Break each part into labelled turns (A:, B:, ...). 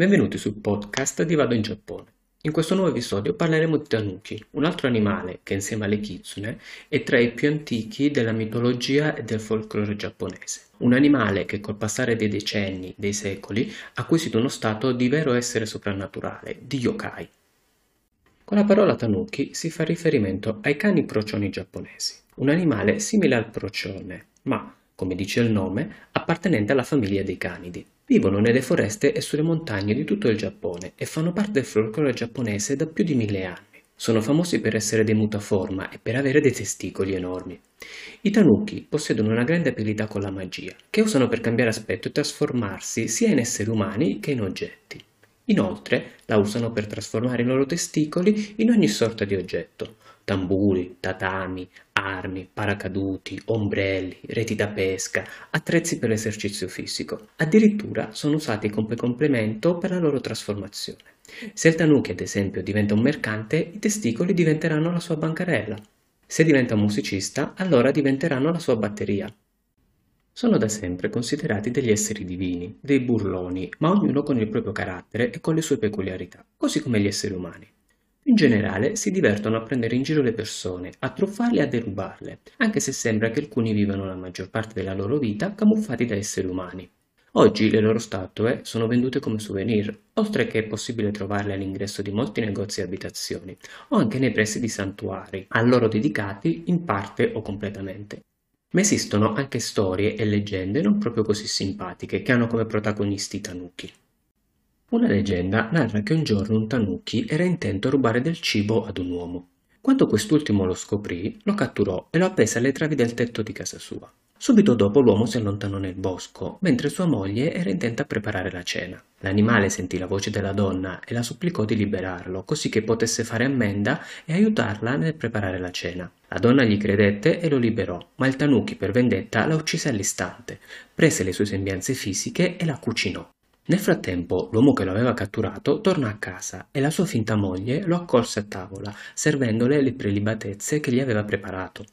A: Benvenuti sul podcast di Vado in Giappone. In questo nuovo episodio parleremo di Tanuki, un altro animale che insieme alle kitsune è tra i più antichi della mitologia e del folklore giapponese. Un animale che col passare dei decenni, dei secoli, ha acquisito uno stato di vero essere soprannaturale, di yokai. Con la parola Tanuki si fa riferimento ai cani procioni giapponesi, un animale simile al procione, ma, come dice il nome, appartenente alla famiglia dei canidi. Vivono nelle foreste e sulle montagne di tutto il Giappone e fanno parte del folklore giapponese da più di mille anni. Sono famosi per essere dei mutaforma e per avere dei testicoli enormi. I tanuki possiedono una grande abilità con la magia, che usano per cambiare aspetto e trasformarsi sia in esseri umani che in oggetti. Inoltre la usano per trasformare i loro testicoli in ogni sorta di oggetto, tamburi, tatami, armi, paracaduti, ombrelli, reti da pesca, attrezzi per l'esercizio fisico. Addirittura sono usati come complemento per la loro trasformazione. Se il tanuki, ad esempio, diventa un mercante, i testicoli diventeranno la sua bancarella. Se diventa un musicista, allora diventeranno la sua batteria. Sono da sempre considerati degli esseri divini, dei burloni, ma ognuno con il proprio carattere e con le sue peculiarità, così come gli esseri umani. In generale si divertono a prendere in giro le persone, a truffarle e a derubarle, anche se sembra che alcuni vivano la maggior parte della loro vita camuffati da esseri umani. Oggi le loro statue sono vendute come souvenir, oltre che è possibile trovarle all'ingresso di molti negozi e abitazioni, o anche nei pressi di santuari, a loro dedicati in parte o completamente. Ma esistono anche storie e leggende non proprio così simpatiche che hanno come protagonisti i tanuki. Una leggenda narra che un giorno un tanuki era intento a rubare del cibo ad un uomo. Quando quest'ultimo lo scoprì, lo catturò e lo appese alle travi del tetto di casa sua. Subito dopo l'uomo si allontanò nel bosco, mentre sua moglie era intenta a preparare la cena. L'animale sentì la voce della donna e la supplicò di liberarlo, così che potesse fare ammenda e aiutarla nel preparare la cena. La donna gli credette e lo liberò, ma il tanuki per vendetta la uccise all'istante, prese le sue sembianze fisiche e la cucinò. Nel frattempo l'uomo che lo aveva catturato tornò a casa e la sua finta moglie lo accolse a tavola, servendole le prelibatezze che gli aveva preparato.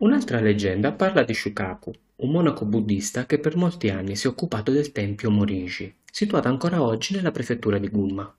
A: Un'altra leggenda parla di Shukaku, un monaco buddista che per molti anni si è occupato del tempio Morinji, situato ancora oggi nella prefettura di Gunma.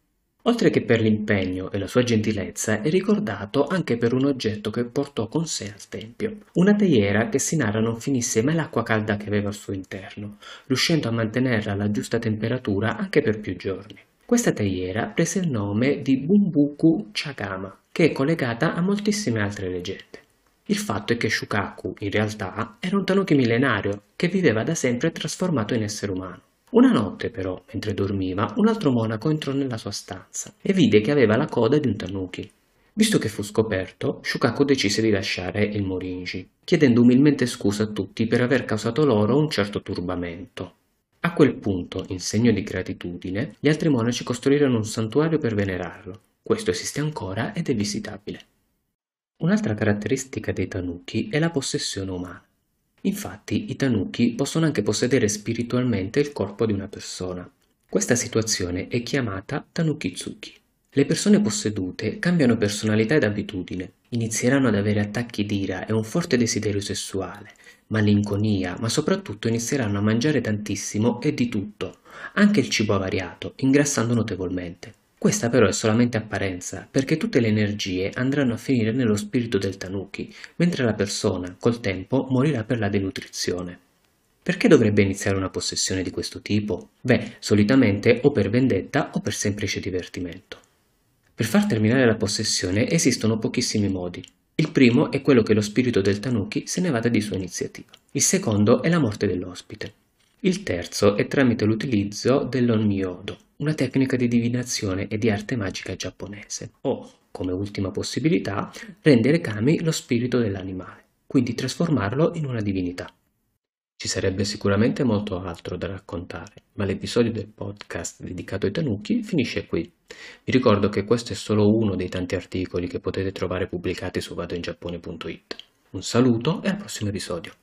A: Oltre che per l'impegno e la sua gentilezza, è ricordato anche per un oggetto che portò con sé al tempio, una teiera che si narra non finisse mai l'acqua calda che aveva al suo interno, riuscendo a mantenerla alla giusta temperatura anche per più giorni. Questa teiera prese il nome di Bumbuku Chagama, che è collegata a moltissime altre leggende. Il fatto è che Shukaku, in realtà, era un tanuki millenario che viveva da sempre trasformato in essere umano. Una notte però, mentre dormiva, un altro monaco entrò nella sua stanza e vide che aveva la coda di un tanuki. Visto che fu scoperto, Shukaku decise di lasciare il Morinji, chiedendo umilmente scusa a tutti per aver causato loro un certo turbamento. A quel punto, in segno di gratitudine, gli altri monaci costruirono un santuario per venerarlo. Questo esiste ancora ed è visitabile. Un'altra caratteristica dei tanuki è la possessione umana. Infatti i tanuki possono anche possedere spiritualmente il corpo di una persona. Questa situazione è chiamata tanukitsuki. Le persone possedute cambiano personalità ed abitudine, inizieranno ad avere attacchi d'ira e un forte desiderio sessuale, malinconia, ma soprattutto inizieranno a mangiare tantissimo e di tutto, anche il cibo avariato, ingrassando notevolmente. Questa però è solamente apparenza, perché tutte le energie andranno a finire nello spirito del tanuki, mentre la persona, col tempo, morirà per la denutrizione. Perché dovrebbe iniziare una possessione di questo tipo? Beh, solitamente o per vendetta o per semplice divertimento. Per far terminare la possessione esistono pochissimi modi. Il primo è quello che lo spirito del tanuki se ne vada di sua iniziativa. Il secondo è la morte dell'ospite. Il terzo è tramite l'utilizzo dell'onmyodo, una tecnica di divinazione e di arte magica giapponese, o, come ultima possibilità, rendere Kami lo spirito dell'animale, quindi trasformarlo in una divinità. Ci sarebbe sicuramente molto altro da raccontare, ma l'episodio del podcast dedicato ai tanuki finisce qui. Vi ricordo che questo è solo uno dei tanti articoli che potete trovare pubblicati su vadoingiappone.it. Un saluto e al prossimo episodio.